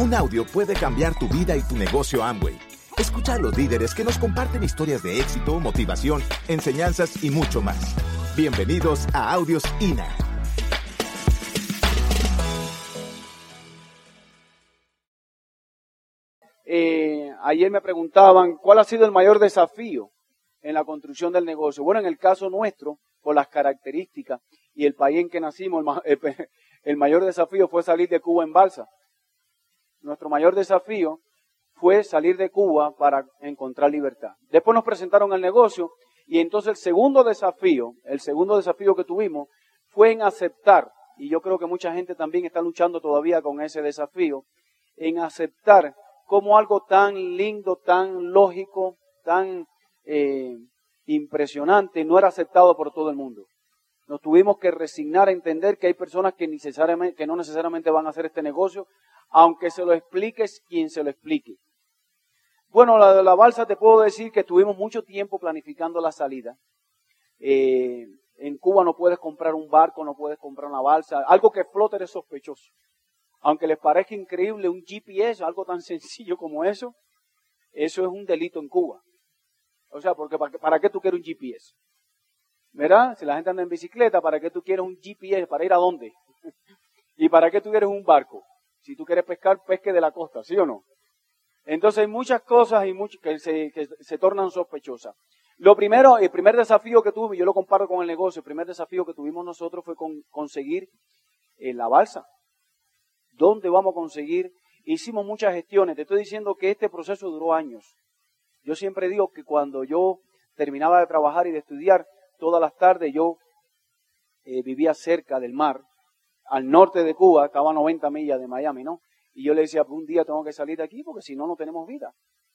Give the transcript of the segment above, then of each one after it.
Un audio puede cambiar tu vida y tu negocio Amway. Escucha a los líderes que nos comparten historias de éxito, motivación, enseñanzas y mucho más. Bienvenidos a Audios INA. Eh, ayer me preguntaban cuál ha sido el mayor desafío en la construcción del negocio. Bueno, en el caso nuestro, por las características y el país en que nacimos, el, el mayor desafío fue salir de Cuba en balsa. Nuestro mayor desafío fue salir de Cuba para encontrar libertad. Después nos presentaron el negocio y entonces el segundo desafío, el segundo desafío que tuvimos fue en aceptar, y yo creo que mucha gente también está luchando todavía con ese desafío, en aceptar como algo tan lindo, tan lógico, tan eh, impresionante no era aceptado por todo el mundo. Nos tuvimos que resignar a entender que hay personas que, necesariamente, que no necesariamente van a hacer este negocio, aunque se lo expliques quien se lo explique. Bueno, la de la balsa te puedo decir que tuvimos mucho tiempo planificando la salida. Eh, en Cuba no puedes comprar un barco, no puedes comprar una balsa. Algo que flote es sospechoso. Aunque les parezca increíble un GPS, algo tan sencillo como eso, eso es un delito en Cuba. O sea, porque ¿para qué, tú quieres un GPS? ¿Verdad? Si la gente anda en bicicleta, ¿para qué tú quieres un GPS? ¿Para ir a dónde? ¿Y para qué tú quieres un barco? Si tú quieres pescar, pesque de la costa, ¿sí o no? Entonces hay muchas cosas y que, se, que se tornan sospechosas. Lo primero, el primer desafío que tuve, yo lo comparo con el negocio, el primer desafío que tuvimos nosotros fue con, conseguir eh, la balsa. ¿Dónde vamos a conseguir? Hicimos muchas gestiones. Te estoy diciendo que este proceso duró años. Yo siempre digo que cuando yo terminaba de trabajar y de estudiar, todas las tardes yo eh, vivía cerca del mar, al norte de Cuba, estaba a 90 millas de Miami, ¿no? Y yo le decía, un día tengo que salir de aquí porque si no, no tenemos vida.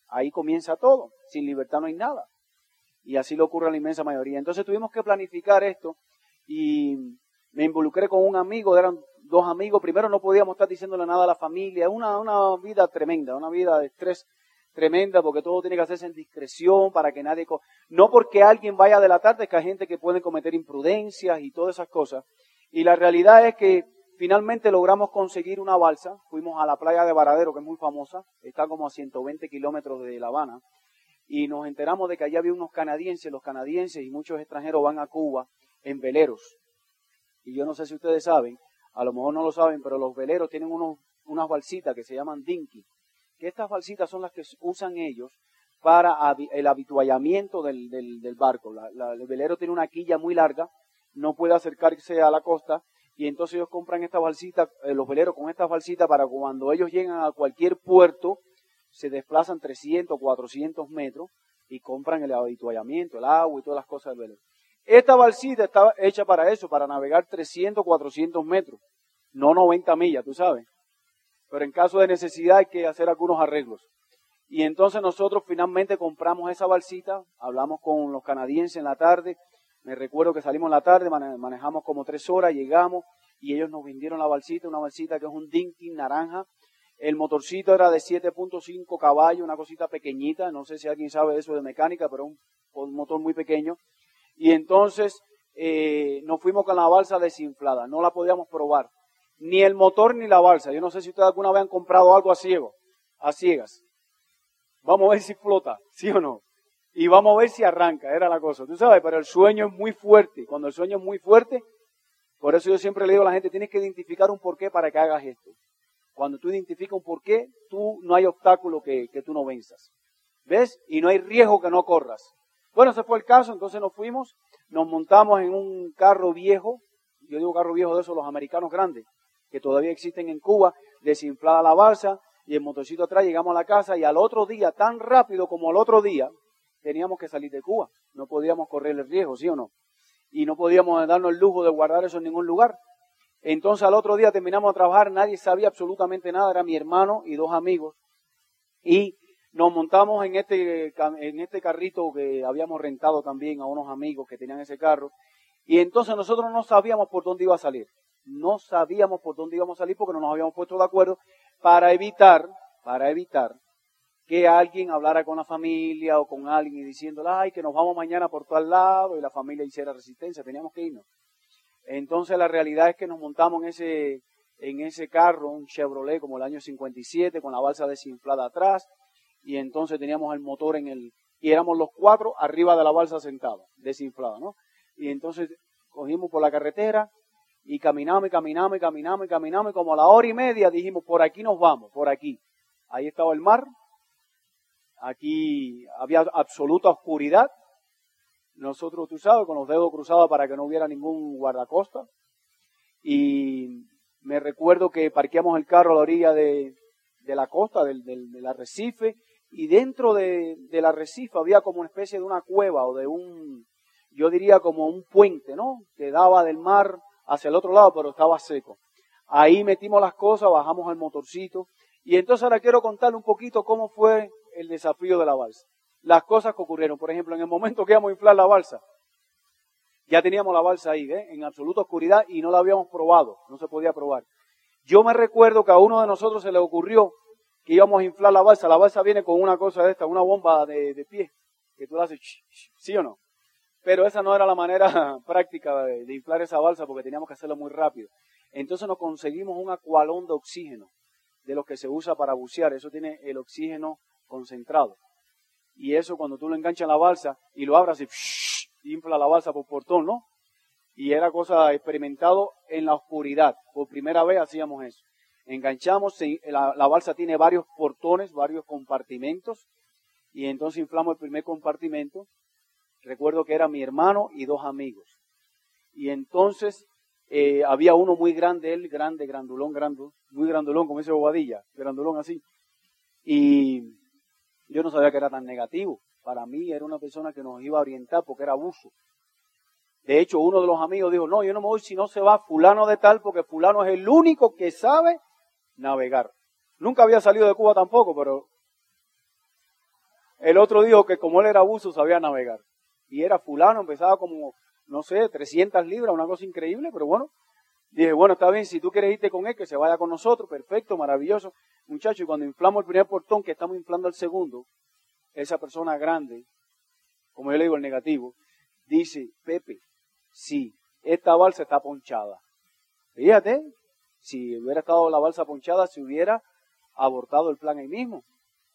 Ahí comienza todo. Sin libertad no hay nada. Y así lo ocurre a la inmensa mayoría. Entonces tuvimos que planificar esto y me involucré con un amigo, eran dos amigos. Primero no podíamos estar diciéndole nada a la familia. Una, una vida tremenda, una vida de estrés tremenda porque todo tiene que hacerse en discreción para que nadie... No porque alguien vaya de la tarde, que hay gente que puede cometer imprudencias y todas esas cosas. Y la realidad es que finalmente logramos conseguir una balsa. Fuimos a la playa de Varadero, que es muy famosa, está como a 120 kilómetros de La Habana. Y nos enteramos de que allá había unos canadienses, los canadienses y muchos extranjeros van a Cuba en veleros. Y yo no sé si ustedes saben, a lo mejor no lo saben, pero los veleros tienen unos, unas balsitas que se llaman dinky que estas balsitas son las que usan ellos para el habituallamiento del, del, barco. el velero tiene una quilla muy larga, no puede acercarse a la costa, y entonces ellos compran estas balsitas, eh, los veleros con estas balsitas para cuando ellos llegan a cualquier puerto, se desplazan 300, 400 metros y compran el habituallamiento, el agua y todas las cosas del velero. Esta balsita está hecha para eso, para navegar 300, 400 metros, no 90 millas, tú sabes pero en caso de necesidad hay que hacer algunos arreglos. Y entonces nosotros finalmente compramos esa balsita, hablamos con los canadienses en la tarde, me recuerdo que salimos en la tarde, manejamos como tres horas, llegamos y ellos nos vendieron la balsita, una balsita que es un Dinkin naranja. El motorcito era de 7.5 caballos, una cosita pequeñita, no sé si alguien sabe eso de mecánica, pero un, un motor muy pequeño. Y entonces eh, nos fuimos con la balsa desinflada, no la podíamos probar ni el motor ni la balsa. Yo no sé si ustedes alguna vez han comprado algo a ciego, a ciegas. Vamos a ver si flota, sí o no. Y vamos a ver si arranca, era la cosa. Tú sabes, pero el sueño es muy fuerte. Cuando el sueño es muy fuerte, por eso yo siempre le digo a la gente, tienes que identificar un porqué para que hagas esto. Cuando tú identificas un porqué, tú no hay obstáculo que, que tú no venzas. ¿Ves? Y no hay riesgo que no corras. Bueno, ese fue el caso, entonces nos fuimos, nos montamos en un carro viejo, yo digo carro viejo de esos, los americanos grandes, que todavía existen en Cuba, desinflada la balsa y el motorcito atrás llegamos a la casa y al otro día, tan rápido como al otro día, teníamos que salir de Cuba. No podíamos correr el riesgo, ¿sí o no? Y no podíamos darnos el lujo de guardar eso en ningún lugar. Entonces al otro día terminamos de trabajar, nadie sabía absolutamente nada, era mi hermano y dos amigos. Y nos montamos en este, en este carrito que habíamos rentado también a unos amigos que tenían ese carro. Y entonces nosotros no sabíamos por dónde iba a salir no sabíamos por dónde íbamos a salir porque no nos habíamos puesto de acuerdo para evitar, para evitar que alguien hablara con la familia o con alguien y diciéndole, ay, que nos vamos mañana por tal lado y la familia hiciera resistencia, teníamos que irnos. Entonces la realidad es que nos montamos en ese, en ese carro, un Chevrolet como el año 57, con la balsa desinflada atrás, y entonces teníamos el motor en el, y éramos los cuatro arriba de la balsa sentados, desinflada, ¿no? Y entonces cogimos por la carretera y caminamos y caminamos y caminamos y caminamos y como a la hora y media dijimos, por aquí nos vamos, por aquí. Ahí estaba el mar, aquí había absoluta oscuridad, nosotros, tú sabes, con los dedos cruzados para que no hubiera ningún guardacosta. Y me recuerdo que parqueamos el carro a la orilla de, la costa, del, del, arrecife, y dentro de, del arrecife había como una especie de una cueva o de un, yo diría como un puente, ¿no? Que daba del mar hacia el otro lado, pero estaba seco. Ahí metimos las cosas, bajamos el motorcito, y entonces ahora quiero contarle un poquito cómo fue el desafío de la balsa las cosas que ocurrieron. Por ejemplo, en el momento que íbamos a inflar la balsa, ya teníamos la balsa ahí, ¿eh? en absoluta oscuridad y no la habíamos probado, no se podía probar. Yo me recuerdo que a uno de nosotros se le ocurrió que íbamos a inflar la balsa. La balsa viene con una cosa de esta, una bomba de, pie, que tú la haces, ¿sí o no? Pero esa no era la manera práctica de, de inflar esa balsa porque teníamos que hacerlo muy rápido. Entonces nos conseguimos un acualón de oxígeno, de los que se usa para bucear. Eso tiene el oxígeno concentrado. Y eso cuando tú lo enganchas en la balsa y lo abras y infla la balsa por portón, ¿no? Y era cosa experimentado en la oscuridad. Por primera vez hacíamos eso. Enganchamos, la, la balsa tiene varios portones, varios compartimentos. Y entonces inflamos el primer compartimento. Recuerdo que era mi hermano y dos amigos. Y entonces eh, había uno muy grande, él grande, grandulón, grandulón, muy grandulón, como dice Bobadilla, grandulón así. Y yo no sabía que era tan negativo. Para mí era una persona que nos iba a orientar porque era abuso. De hecho, uno de los amigos dijo, no, yo no me voy si no se va fulano de tal, porque fulano es el único que sabe navegar. Nunca había salido de Cuba tampoco, pero el otro dijo que como él era abuso, sabía navegar. Y era fulano, empezaba como, no sé, 300 libras, una cosa increíble, pero bueno. Dije, bueno, está bien, si tú quieres irte con él, que se vaya con nosotros, perfecto, maravilloso. Muchachos, y cuando inflamos el primer portón, que estamos inflando el segundo, esa persona grande, como yo le digo el negativo, dice, Pepe, sí, esta balsa está ponchada. Fíjate, si hubiera estado la balsa ponchada, se hubiera abortado el plan ahí mismo.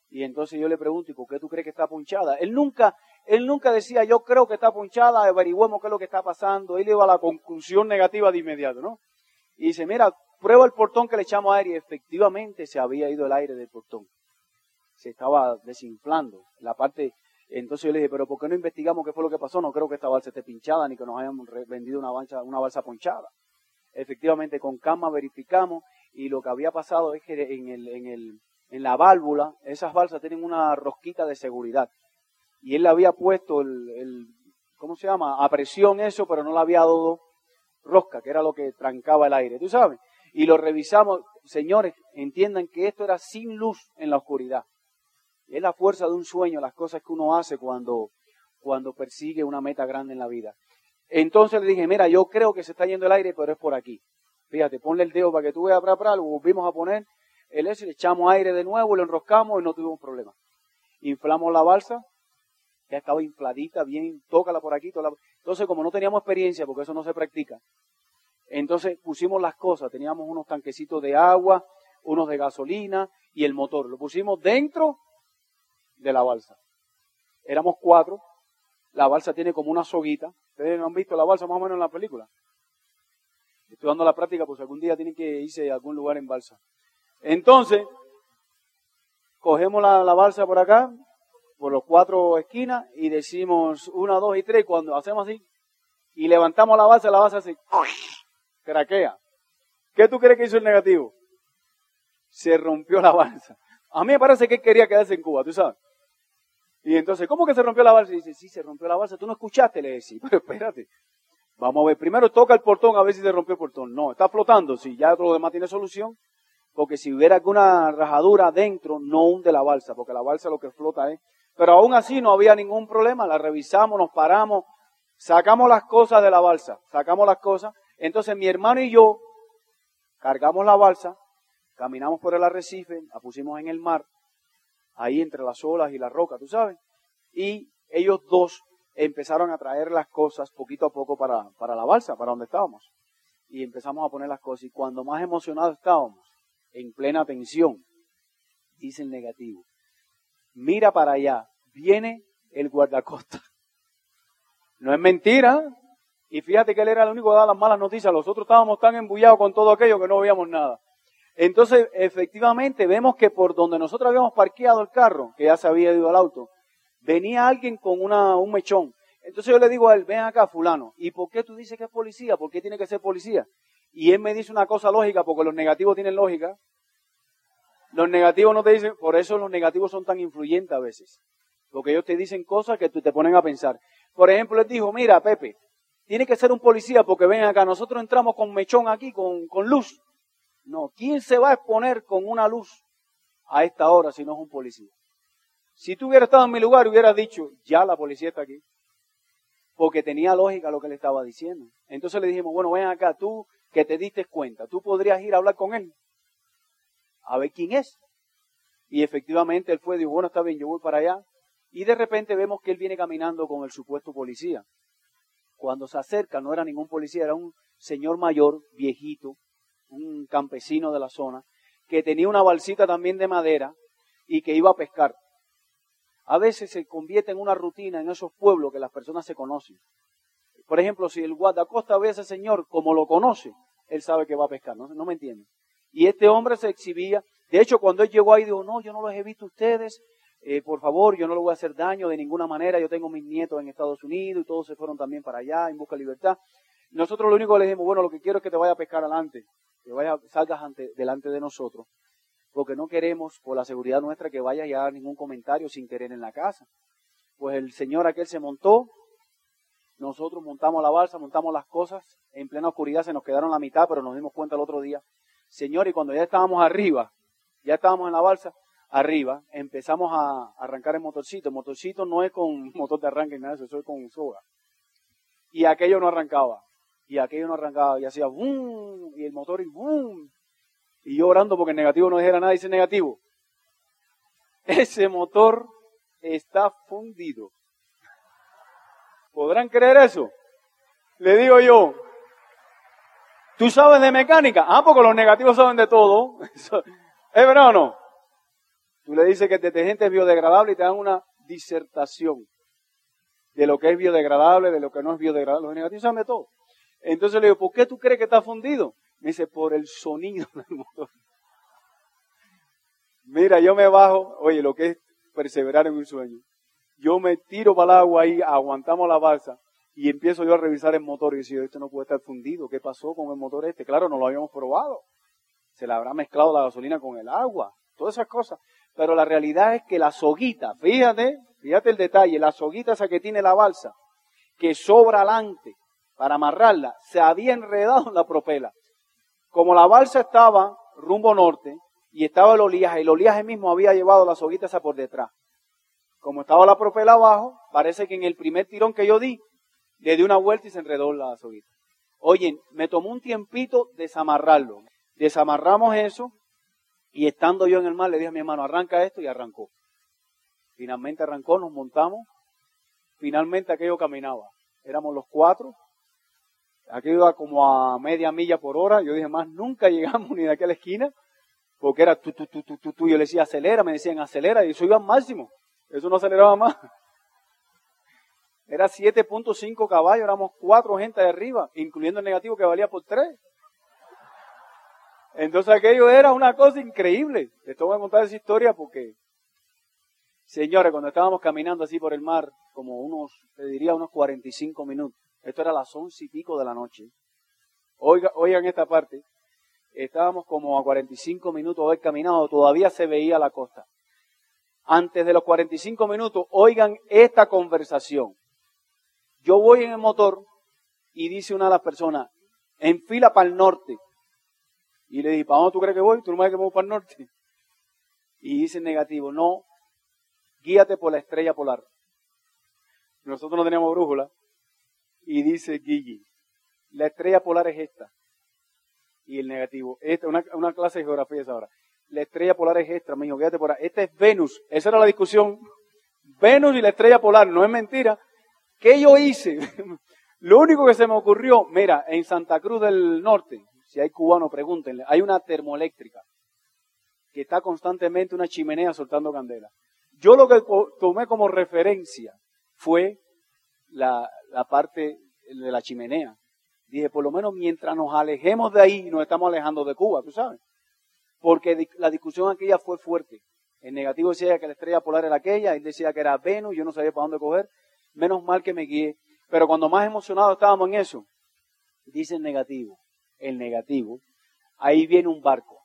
Y entonces yo le pregunto, ¿y por qué tú crees que está ponchada? Él nunca, él nunca decía, yo creo que está ponchada, averigüemos qué es lo que está pasando. Él iba a la conclusión negativa de inmediato, ¿no? Y dice, mira, prueba el portón que le echamos aire y efectivamente se había ido el aire del portón. Se estaba desinflando. La parte, entonces yo le dije, pero ¿por qué no investigamos qué fue lo que pasó? No creo que esta balsa esté pinchada ni que nos hayan vendido una balsa, una balsa ponchada. Efectivamente, con calma verificamos y lo que había pasado es que en, el, en, el, en la válvula, esas balsas tienen una rosquita de seguridad. Y él le había puesto el, el ¿cómo se llama? A presión eso, pero no le había dado rosca, que era lo que trancaba el aire, ¿tú sabes? y lo revisamos, señores, entiendan que esto era sin luz en la oscuridad. Es la fuerza de un sueño, las cosas que uno hace cuando, cuando persigue una meta grande en la vida. Entonces le dije, mira, yo creo que se está yendo el aire, pero es por aquí. Fíjate, ponle el dedo para que tú veas, para, para, lo volvimos a poner el S, le echamos aire de nuevo, lo enroscamos y no tuvimos problema. Inflamos la balsa, ya estaba infladita, bien, tócala por aquí. Entonces, como no teníamos experiencia, porque eso no se practica, entonces pusimos las cosas, teníamos unos tanquecitos de agua, unos de gasolina y el motor. Lo pusimos dentro de la balsa. Éramos cuatro. La balsa tiene como una soguita. Ustedes no han visto la balsa más o menos en la película. Estoy dando la práctica, pues algún día tienen que irse a algún lugar en balsa. Entonces, cogemos la, la balsa por acá, por los cuatro esquinas, y decimos una, dos y tres. Cuando hacemos así, y levantamos la balsa, la balsa hace craquea. ¿Qué tú crees que hizo el negativo? Se rompió la balsa. A mí me parece que quería quedarse en Cuba, tú sabes. Y entonces, ¿cómo que se rompió la balsa? Dice, sí, se rompió la balsa. ¿Tú no escuchaste? Le decía, pero espérate. Vamos a ver, primero toca el portón a ver si se rompió el portón. No, está flotando. Si ya todo lo demás tiene solución. Porque si hubiera alguna rajadura dentro, no hunde la balsa, porque la balsa lo que flota es. Pero aún así no había ningún problema. La revisamos, nos paramos, sacamos las cosas de la balsa, sacamos las cosas entonces mi hermano y yo cargamos la balsa, caminamos por el arrecife, la pusimos en el mar, ahí entre las olas y la roca, tú sabes. Y ellos dos empezaron a traer las cosas poquito a poco para, para la balsa, para donde estábamos. y empezamos a poner las cosas. Y cuando más emocionados estábamos, en plena tensión, dice el negativo, mira para allá, viene el guardacosta. No es mentira. Y fíjate que él era el único que daba las malas noticias. Los otros estábamos tan embullados con todo aquello que no veíamos nada. Entonces, efectivamente, vemos que por donde nosotros habíamos parqueado el carro, que ya se había ido al auto, venía alguien con una, un mechón. Entonces yo le digo a él, ven acá, fulano, ¿y por qué tú dices que es policía? ¿Por qué tiene que ser policía? Y él me dice una cosa lógica, porque los negativos tienen lógica. Los negativos no te dicen, por eso los negativos son tan influyentes a veces. Porque ellos te dicen cosas que tú te ponen a pensar. Por ejemplo, él dijo, mira, Pepe, tiene que ser un policía porque ven acá, nosotros entramos con mechón aquí, con, con luz. No, ¿quién se va a exponer con una luz a esta hora si no es un policía? Si tú hubieras estado en mi lugar, hubieras dicho, ya la policía está aquí. Porque tenía lógica lo que le estaba diciendo. Entonces le dijimos, bueno, ven acá, tú que te diste cuenta, tú podrías ir a hablar con él. A ver quién es. Y efectivamente él fue, dijo, bueno, está bien, yo voy para allá. Y de repente vemos que él viene caminando con el supuesto policía. Cuando se acerca, no era ningún policía, era un señor mayor, viejito, un campesino de la zona, que tenía una balsita también de madera y que iba a pescar. A veces se convierte en una rutina en esos pueblos que las personas se conocen. Por ejemplo, si el guardacosta ve a ese señor como lo conoce, él sabe que va a pescar, ¿no, no me entiende? Y este hombre se exhibía. De hecho, cuando él llegó ahí, dijo, no, yo no los he visto ustedes, eh, por favor, yo no le voy a hacer daño de ninguna manera, yo tengo mis nietos en Estados Unidos y todos se fueron también para allá en busca de libertad. Nosotros lo único que le dijimos, bueno, lo que quiero es que te vaya a pescar adelante, que vaya, salgas ante, delante de nosotros, porque no queremos, por la seguridad nuestra, que vayas a dar ningún comentario sin querer en la casa. Pues el señor aquel se montó, nosotros montamos la balsa, montamos las cosas, en plena oscuridad se nos quedaron la mitad, pero nos dimos cuenta el otro día. Señor, y cuando ya estábamos arriba, ya estábamos en la balsa, arriba, empezamos a arrancar el motorcito. El motorcito no es con motor de arranque ni nada eso, es con soga. Y aquello no arrancaba. Y aquello no arrancaba. Y hacía boom, y el motor y boom. Y yo orando porque el negativo no dijera nada, dice negativo. Ese motor está fundido. ¿Podrán creer eso? Le digo yo, ¿tú sabes de mecánica? Ah, porque los negativos saben de todo. ¿Es verdad o no? Tú le dices que el detergente es biodegradable y te dan una disertación de lo que es biodegradable, de lo que no es biodegradable. Los negativos de todo. Entonces le digo, ¿por qué tú crees que está fundido? Me dice, por el sonido del motor. Mira, yo me bajo, oye, lo que es perseverar en un sueño. Yo me tiro para el agua ahí, aguantamos la balsa y empiezo yo a revisar el motor y decir, esto no puede estar fundido. ¿Qué pasó con el motor este? Claro, no lo habíamos probado. Se le habrá mezclado la gasolina con el agua. Todas esas cosas. Pero la realidad es que la soguita, fíjate, fíjate el detalle, la soguita esa que tiene la balsa, que sobra adelante para amarrarla, se había enredado en la propela. Como la balsa estaba rumbo norte y estaba el oleaje, el oleaje mismo había llevado la soguita esa por detrás. Como estaba la propela abajo, parece que en el primer tirón que yo di, le di una vuelta y se enredó la soguita. Oye, me tomó un tiempito desamarrarlo. Desamarramos eso y estando yo en el mar, le dije a mi hermano, arranca esto y arrancó. Finalmente arrancó, nos montamos. Finalmente aquello caminaba. Éramos los cuatro. Aquello iba como a media milla por hora. Yo dije, más nunca llegamos ni de aquella esquina. Porque era tú, tú, tú, tú, tú, tú. Yo le decía, acelera. Me decían, acelera. Y eso iba al máximo. Eso no aceleraba más. Era 7.5 caballos. Éramos cuatro gente de arriba, incluyendo el negativo que valía por tres. Entonces aquello era una cosa increíble. Les tengo que contar esa historia porque, señores, cuando estábamos caminando así por el mar, como unos, te diría unos 45 minutos, esto era las once y pico de la noche. Oiga, oigan esta parte, estábamos como a 45 minutos de haber caminado, todavía se veía la costa. Antes de los 45 minutos, oigan esta conversación. Yo voy en el motor y dice una de las personas, en fila para el norte. Y le dije, ¿para dónde tú crees que voy? ¿Tú no me que voy para el norte? Y dice negativo, no, guíate por la estrella polar. Nosotros no teníamos brújula. Y dice Guille, la estrella polar es esta. Y el negativo, esta, una, una clase de geografía es ahora. La estrella polar es esta, me dijo, guíate por ahí. Esta es Venus. Esa era la discusión. Venus y la estrella polar, no es mentira. ¿Qué yo hice? Lo único que se me ocurrió, mira, en Santa Cruz del Norte, si hay cubanos, pregúntenle, hay una termoeléctrica que está constantemente una chimenea soltando candela. Yo lo que tomé como referencia fue la, la parte de la chimenea. Dije, por lo menos mientras nos alejemos de ahí, nos estamos alejando de Cuba, tú sabes. Porque la discusión aquella fue fuerte. El negativo decía que la estrella polar era aquella, él decía que era Venus, yo no sabía para dónde coger. Menos mal que me guié. Pero cuando más emocionados estábamos en eso, dice el negativo, el negativo, ahí viene un barco.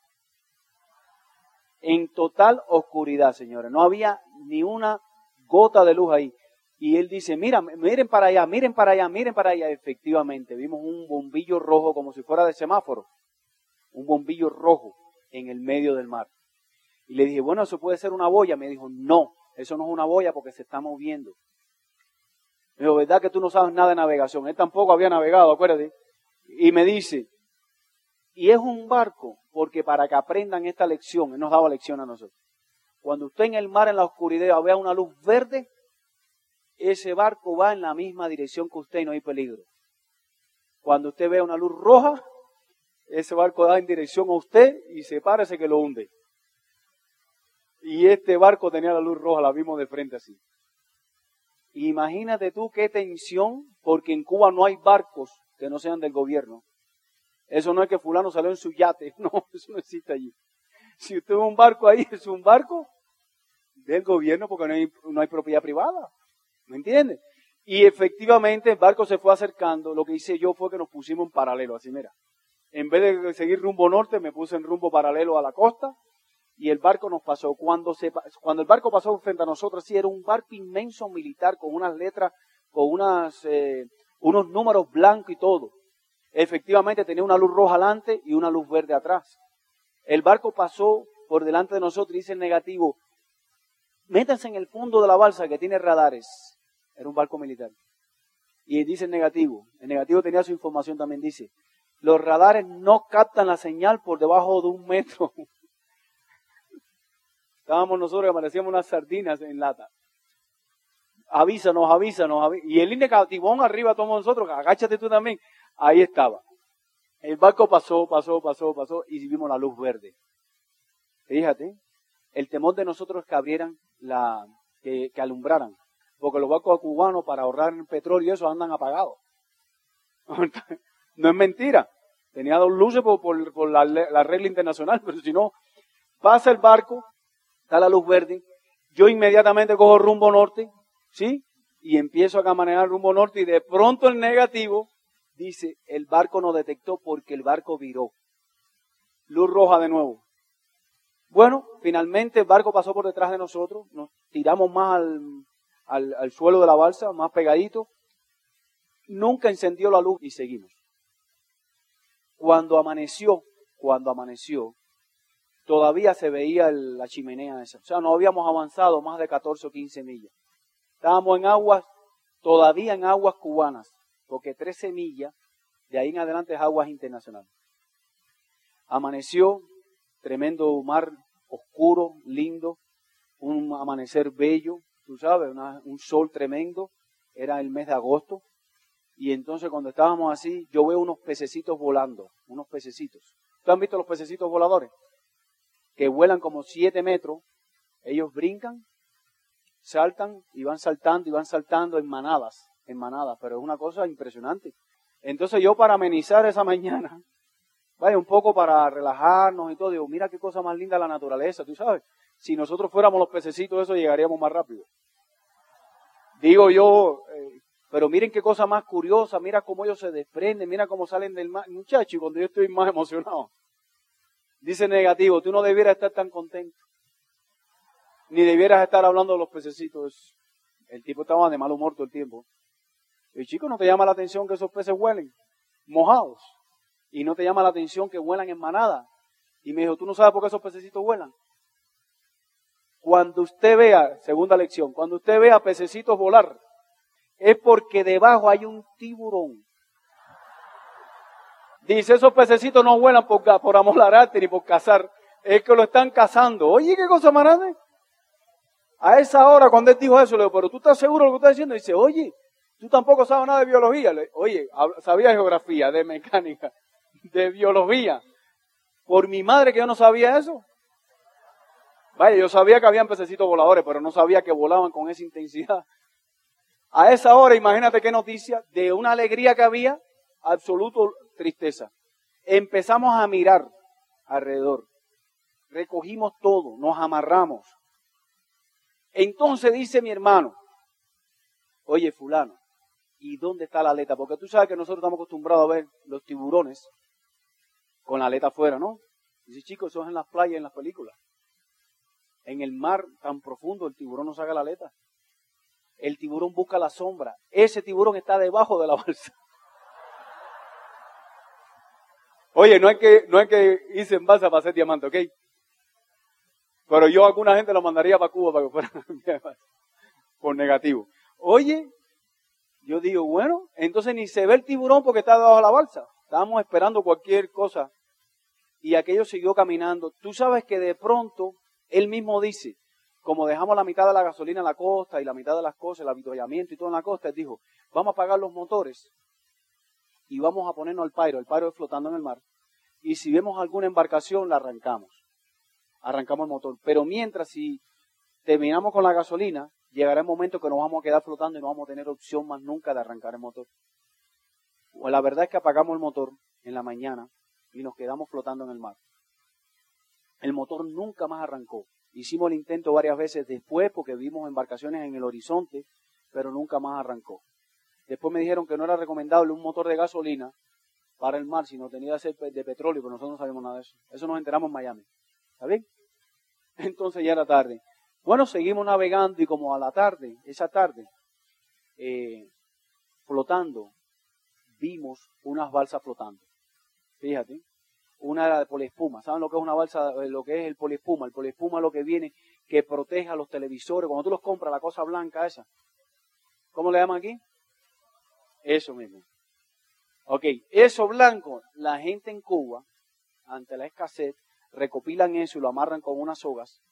En total oscuridad, señores. No había ni una gota de luz ahí. Y él dice, mira, miren para allá, miren para allá, miren para allá. Efectivamente, vimos un bombillo rojo como si fuera de semáforo. Un bombillo rojo en el medio del mar. Y le dije, bueno, eso puede ser una boya. Me dijo, no, eso no es una boya porque se está moviendo. Me dijo, ¿verdad que tú no sabes nada de navegación? Él tampoco había navegado, acuérdate. Y me dice, y es un barco porque para que aprendan esta lección, él nos daba lección a nosotros. Cuando usted en el mar, en la oscuridad, vea una luz verde, ese barco va en la misma dirección que usted y no hay peligro. Cuando usted vea una luz roja, ese barco va en dirección a usted y se parece que lo hunde. Y este barco tenía la luz roja, la vimos de frente así. Imagínate tú qué tensión, porque en Cuba no hay barcos que no sean del gobierno. Eso no es que fulano salió en su yate, no, eso no existe allí. Si usted ve un barco ahí, es un barco del gobierno porque no hay, no hay propiedad privada. ¿Me entiende? Y efectivamente el barco se fue acercando. Lo que hice yo fue que nos pusimos en paralelo, así mira. En vez de seguir rumbo norte, me puse en rumbo paralelo a la costa y el barco nos pasó. Cuando, se, cuando el barco pasó frente a nosotros, sí, era un barco inmenso militar con unas letras, con unas, eh, unos números blancos y todo. Efectivamente tenía una luz roja adelante y una luz verde atrás. El barco pasó por delante de nosotros y dice el negativo, métanse en el fondo de la balsa que tiene radares. Era un barco militar. Y dice el negativo, el negativo tenía su información también, dice, los radares no captan la señal por debajo de un metro. Estábamos nosotros que parecíamos unas sardinas en lata. Avísanos, avísanos, avísanos. Y el indicatibón arriba tomó nosotros, agáchate tú también. Ahí estaba. El barco pasó, pasó, pasó, pasó y vimos la luz verde. Fíjate, el temor de nosotros es que abrieran la, que, alumbraran. Porque los barcos cubanos para ahorrar petróleo y eso andan apagados. no es mentira. Tenía dos luces por, la, la, regla internacional, pero si no, pasa el barco, está la luz verde, yo inmediatamente cojo rumbo norte, ¿sí? Y empiezo a manejar rumbo norte y de pronto el negativo dice, el barco no detectó porque el barco viró. Luz roja de nuevo. Bueno, finalmente el barco pasó por detrás de nosotros, nos tiramos más al, al, suelo de la balsa, más pegadito. Nunca encendió la luz y seguimos. Cuando amaneció, cuando amaneció, todavía se veía la chimenea esa. O sea, no habíamos avanzado más de 14 o 15 millas. Estábamos en aguas, todavía en aguas cubanas, porque 13 millas, de ahí en adelante es aguas internacionales. Amaneció, tremendo mar oscuro, lindo, un amanecer bello, tú sabes, un sol tremendo, era el mes de agosto, y entonces cuando estábamos así, yo veo unos pececitos volando, unos pececitos. ¿Tú han visto los pececitos voladores? Que vuelan como siete metros, ellos brincan, saltan y van saltando y van saltando en manadas, en manadas, pero es una cosa impresionante. Entonces yo para amenizar esa mañana, vaya, un poco para relajarnos y todo, digo, mira qué cosa más linda la naturaleza, tú sabes. Si nosotros fuéramos los pececitos, eso llegaríamos más rápido. Digo yo, eh, pero miren qué cosa más curiosa, mira cómo ellos se desprenden, mira cómo salen del mar. Muchachos, cuando yo estoy más emocionado, dice negativo, tú no debieras estar tan contento. Ni debieras estar hablando de los pececitos. El tipo estaba de mal humor todo el tiempo. El chico, ¿no te llama la atención que esos peces huelen mojados? Y no te llama la atención que vuelan en manada. Y me dijo, ¿tú no sabes por qué esos pececitos vuelan? Cuando usted vea, segunda lección, cuando usted vea pececitos volar, es porque debajo hay un tiburón. Dice, esos pececitos no vuelan por, por amolarte ni por cazar, es que lo están cazando. Oye, qué cosa más. A esa hora, cuando él dijo eso, le digo, pero tú estás seguro de lo que estás diciendo. Dice, oye, Tú tampoco sabes nada de biología. Oye, sabía geografía, de mecánica, de biología. Por mi madre que yo no sabía eso. Vaya, yo sabía que habían pececitos voladores, pero no sabía que volaban con esa intensidad. A esa hora, imagínate qué noticia, de una alegría que había, absoluto tristeza. Empezamos a mirar alrededor. Recogimos todo, nos amarramos. Entonces dice mi hermano, oye fulano, ¿y dónde está la aleta? Porque tú sabes que nosotros estamos acostumbrados a ver los tiburones con la aleta afuera, ¿no? Dice, chicos, eso es en las playas, en las películas. En el mar tan profundo el tiburón no saca la aleta. El tiburón busca la sombra. Ese tiburón está debajo de la balsa. Oye, no es que, no es que hice en balsa para hacer diamante, ¿ok? Pero yo a alguna gente lo mandaría para Cuba para que fuera por negativo. Oye, yo digo, bueno, entonces ni se ve el tiburón porque está debajo de la balsa. Estábamos esperando cualquier cosa. Y aquello siguió caminando. Tú sabes que de pronto él mismo dice, como dejamos la mitad de la gasolina en la costa y la mitad de las cosas, el avituallamiento y todo en la costa, él dijo, vamos a apagar los motores y vamos a ponernos al pairo. El pairo es flotando en el mar. Y si vemos alguna embarcación, la arrancamos. Arrancamos el motor. Pero mientras, si terminamos con la gasolina, llegará el momento que nos vamos a quedar flotando y no vamos a tener opción más nunca de arrancar el motor. O la verdad es que apagamos el motor en la mañana y nos quedamos flotando en el mar. El motor nunca más arrancó. Hicimos el intento varias veces después porque vimos embarcaciones en el horizonte, pero nunca más arrancó. Después me dijeron que no era recomendable un motor de gasolina para el mar, sino tenía que ser de petróleo, pero nosotros no sabemos nada de eso. Eso nos enteramos en Miami. ¿Está bien? Entonces ya era tarde. Bueno, seguimos navegando y como a la tarde, esa tarde, eh, flotando, vimos unas balsas flotando. Fíjate, una era de poliespuma. ¿Saben lo que es una balsa? Eh, lo que es el poliespuma. El poliespuma lo que viene que protege a los televisores. Cuando tú los compras, la cosa blanca esa. ¿Cómo le llaman aquí? Eso mismo. Ok, eso blanco, la gente en Cuba, ante la escasez, recopilan eso y lo amarran con unas sogas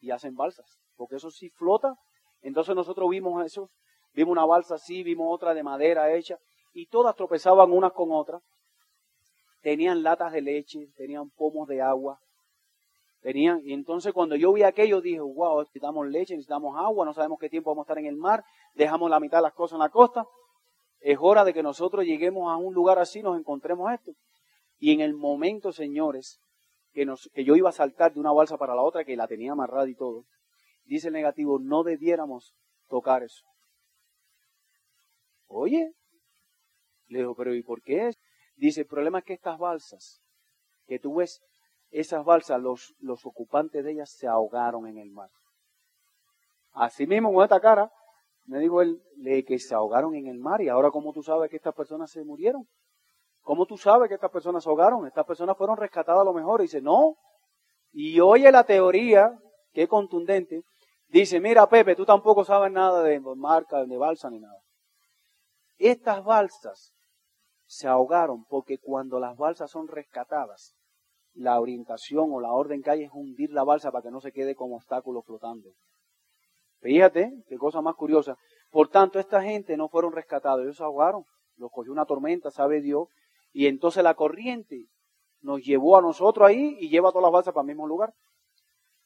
y hacen balsas. Porque eso sí flota. Entonces nosotros vimos eso, vimos una balsa así, vimos otra de madera hecha, y todas tropezaban unas con otras tenían latas de leche, tenían pomos de agua, tenían, y entonces cuando yo vi aquello dije, wow, necesitamos leche, necesitamos agua, no sabemos qué tiempo vamos a estar en el mar, dejamos la mitad de las cosas en la costa, es hora de que nosotros lleguemos a un lugar así, nos encontremos esto. Y en el momento, señores, que, nos, que yo iba a saltar de una balsa para la otra, que la tenía amarrada y todo, dice el negativo, no debiéramos tocar eso. Oye, le digo, pero ¿y por qué? Dice, el problema es que estas balsas, que tú ves, esas balsas, los, los ocupantes de ellas se ahogaron en el mar. Así mismo con esta cara, me dijo él, de que se ahogaron en el mar y ahora cómo tú sabes que estas personas se murieron. ¿Cómo tú sabes que estas personas se ahogaron? Estas personas fueron rescatadas a lo mejor. Y dice, no. Y oye la teoría, que es contundente, dice, mira Pepe, tú tampoco sabes nada de marca, de balsa ni nada. Estas balsas se ahogaron porque cuando las balsas son rescatadas, la orientación o la orden que hay es hundir la balsa para que no se quede como obstáculo flotando. Fíjate, qué cosa más curiosa. Por tanto, esta gente no fueron rescatados, ellos se ahogaron, los cogió una tormenta, sabe Dios, y entonces la corriente nos llevó a nosotros ahí y lleva todas las balsas para el mismo lugar.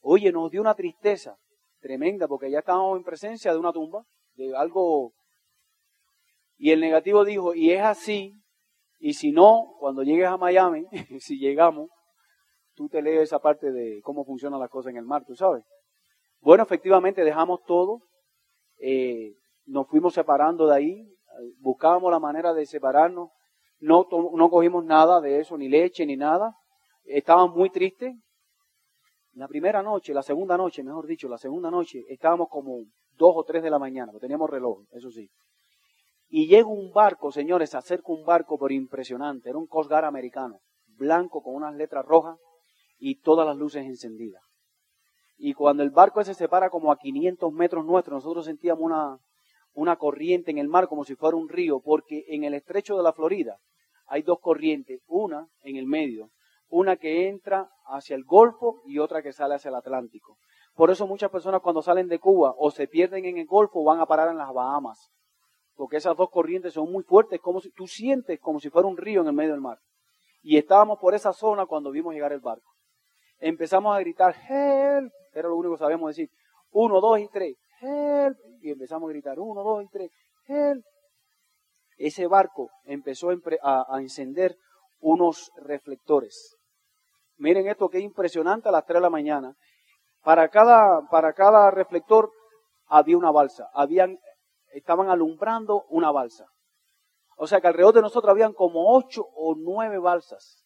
Oye, nos dio una tristeza tremenda porque ya estábamos en presencia de una tumba, de algo. Y el negativo dijo, y es así y si no, cuando llegues a Miami, si llegamos, tú te lees esa parte de cómo funcionan las cosas en el mar, tú sabes. Bueno, efectivamente dejamos todo, eh, nos fuimos separando de ahí, buscábamos la manera de separarnos, no, no cogimos nada de eso, ni leche, ni nada, estábamos muy tristes. La primera noche, la segunda noche, mejor dicho, la segunda noche, estábamos como dos o tres de la mañana, porque teníamos reloj, eso sí. Y llega un barco, señores, se acerca un barco pero impresionante. Era un Coast Guard americano, blanco con unas letras rojas y todas las luces encendidas. Y cuando el barco se separa como a 500 metros nuestros, nosotros sentíamos una, una corriente en el mar como si fuera un río, porque en el estrecho de la Florida hay dos corrientes, una en el medio, una que entra hacia el Golfo y otra que sale hacia el Atlántico. Por eso muchas personas cuando salen de Cuba o se pierden en el Golfo van a parar en las Bahamas porque esas dos corrientes son muy fuertes, como si tú sientes como si fuera un río en el medio del mar. Y estábamos por esa zona cuando vimos llegar el barco. Empezamos a gritar, help, era lo único que sabíamos decir. Uno, dos y tres, help. Y empezamos a gritar, uno, dos y tres, help. Ese barco empezó a, encender unos reflectores. Miren esto que impresionante a las tres de la mañana. Para cada, para cada reflector había una balsa. Habían, estaban alumbrando una balsa. O sea que alrededor de nosotros habían como ocho o nueve balsas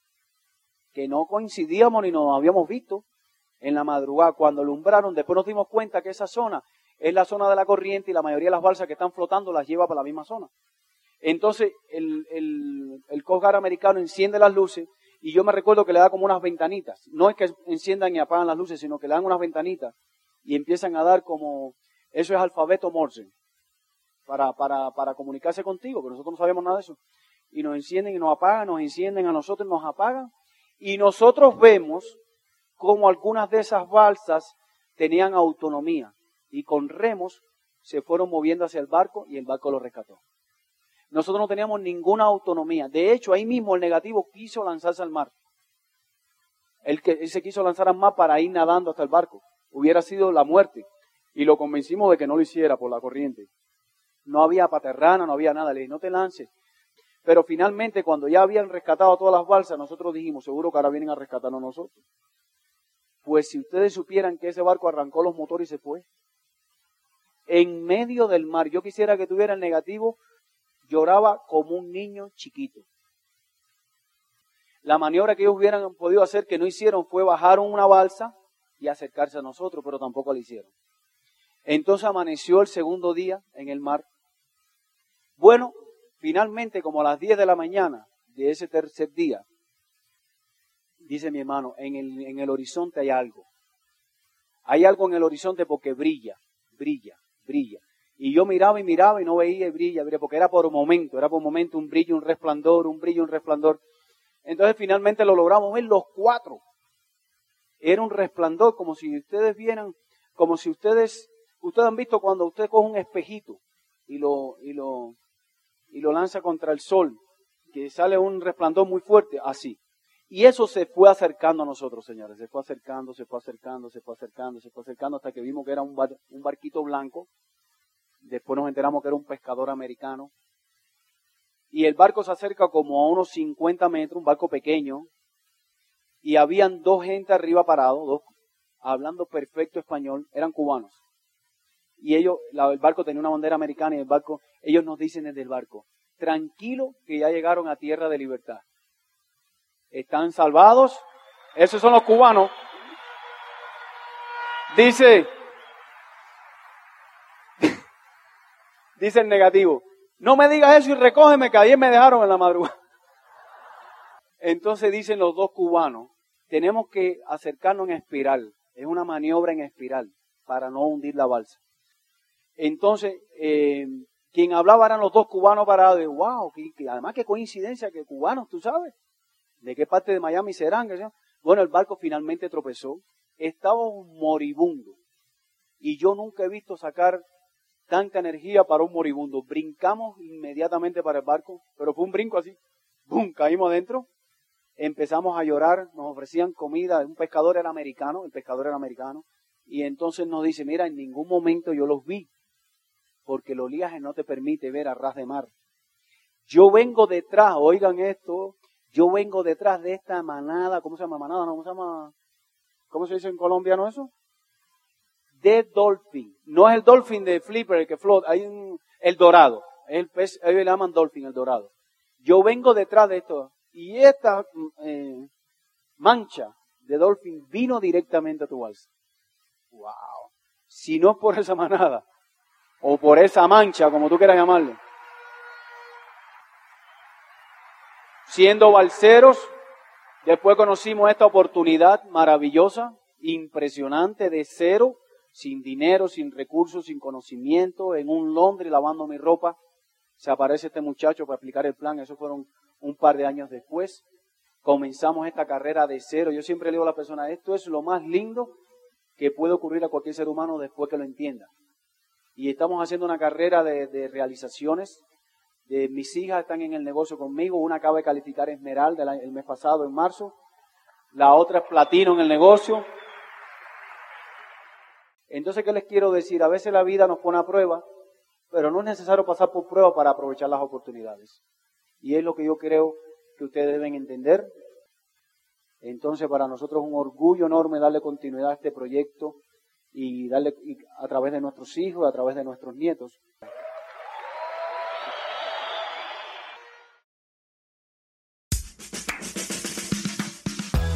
que no coincidíamos ni nos habíamos visto en la madrugada. Cuando alumbraron, después nos dimos cuenta que esa zona es la zona de la corriente y la mayoría de las balsas que están flotando las lleva para la misma zona. Entonces el, el, el americano enciende las luces y yo me recuerdo que le da como unas ventanitas. No es que enciendan y apagan las luces, sino que le dan unas ventanitas y empiezan a dar como, eso es alfabeto Morse para, para, para comunicarse contigo, pero nosotros no sabemos nada de eso. Y nos encienden y nos apagan, nos encienden a nosotros y nos apagan. Y nosotros vemos como algunas de esas balsas tenían autonomía y con remos se fueron moviendo hacia el barco y el barco lo rescató. Nosotros no teníamos ninguna autonomía. De hecho, ahí mismo el negativo quiso lanzarse al mar. Él, que, se quiso lanzar al mar para ir nadando hasta el barco. Hubiera sido la muerte. Y lo convencimos de que no lo hiciera por la corriente. No había paterrana, no había nada. Le dije, no te lances. Pero finalmente, cuando ya habían rescatado todas las balsas, nosotros dijimos, seguro que ahora vienen a rescatarnos nosotros. Pues si ustedes supieran que ese barco arrancó los motores y se fue. En medio del mar. Yo quisiera que tuviera el negativo. Lloraba como un niño chiquito. La maniobra que ellos hubieran podido hacer que no hicieron fue bajar una balsa y acercarse a nosotros, pero tampoco lo hicieron. Entonces amaneció el segundo día en el mar bueno, finalmente, como a las 10 de la mañana de ese tercer día, dice mi hermano, en el, en el horizonte hay algo. Hay algo en el horizonte porque brilla, brilla, brilla. Y yo miraba y miraba y no veía y brilla, brilla, porque era por un momento, era por un momento un brillo, un resplandor, un brillo, un resplandor. Entonces finalmente lo logramos ver los cuatro. Era un resplandor como si ustedes vieran, como si ustedes, ustedes han visto cuando usted coge un espejito y lo, y lo, y lo lanza contra el sol, que sale un resplandor muy fuerte, así. Y eso se fue acercando a nosotros, señores. Se fue acercando, se fue acercando, se fue acercando, se fue acercando hasta que vimos que era un, un barquito blanco. Después nos enteramos que era un pescador americano. Y el barco se acerca como a unos 50 metros, un barco pequeño. Y habían dos gente arriba parados, dos, hablando perfecto español, eran cubanos y ellos, el barco tenía una bandera americana y el barco, ellos nos dicen desde el barco, tranquilo que ya llegaron a tierra de libertad. Están salvados. Esos son los cubanos. Dice, dice el negativo, no me digas eso y recógeme que ayer me dejaron en la madrugada. Entonces dicen los dos cubanos, tenemos que acercarnos en espiral. Es una maniobra en espiral para no hundir la balsa. Entonces, eh, quien hablaba eran los dos cubanos parados. Wow, que, además qué coincidencia que cubanos, tú sabes. ¿De qué parte de Miami serán? Bueno, el barco finalmente tropezó. Estaba moribundo. Y yo nunca he visto sacar tanta energía para un moribundo. Brincamos inmediatamente para el barco, pero fue un brinco así. ¡Bum! Caímos adentro. Empezamos a llorar, nos ofrecían comida. Un pescador era americano, el pescador era americano. Y entonces nos dice, mira, en ningún momento yo los vi porque el oleaje no te permite ver a ras de mar. Yo vengo detrás, oigan esto, yo vengo detrás de esta manada, ¿cómo se llama manada? ¿Cómo se llama? ¿Cómo se dice en colombiano eso? De dolphin. No es el dolphin de Flipper el que flota, hay un, el dorado. El pez, ellos le llaman dolphin, el dorado. Yo vengo detrás de esto. Y esta eh, mancha de dolphin vino directamente a tu balsa. Wow. Si no es por esa manada, o por esa mancha, como tú quieras llamarle. Siendo balseros, después conocimos esta oportunidad maravillosa, impresionante, de cero, sin dinero, sin recursos, sin conocimiento, en un Londres lavando mi ropa. Se aparece este muchacho para explicar el plan, eso fueron un par de años después. Comenzamos esta carrera de cero. Yo siempre le digo a la persona, esto es lo más lindo que puede ocurrir a cualquier ser humano después que lo entienda. y estamos haciendo una carrera de, realizaciones. De, mis hijas están en el negocio conmigo, una acaba de calificar Esmeralda el mes pasado, en marzo, la otra es platino en el negocio. Entonces, ¿qué les quiero decir? A veces la vida nos pone a prueba, pero no es necesario pasar por prueba para aprovechar las oportunidades. Y es lo que yo creo que ustedes deben entender. Entonces, para nosotros es un orgullo enorme darle continuidad a este proyecto y darle a través de nuestros hijos, a través de nuestros nietos.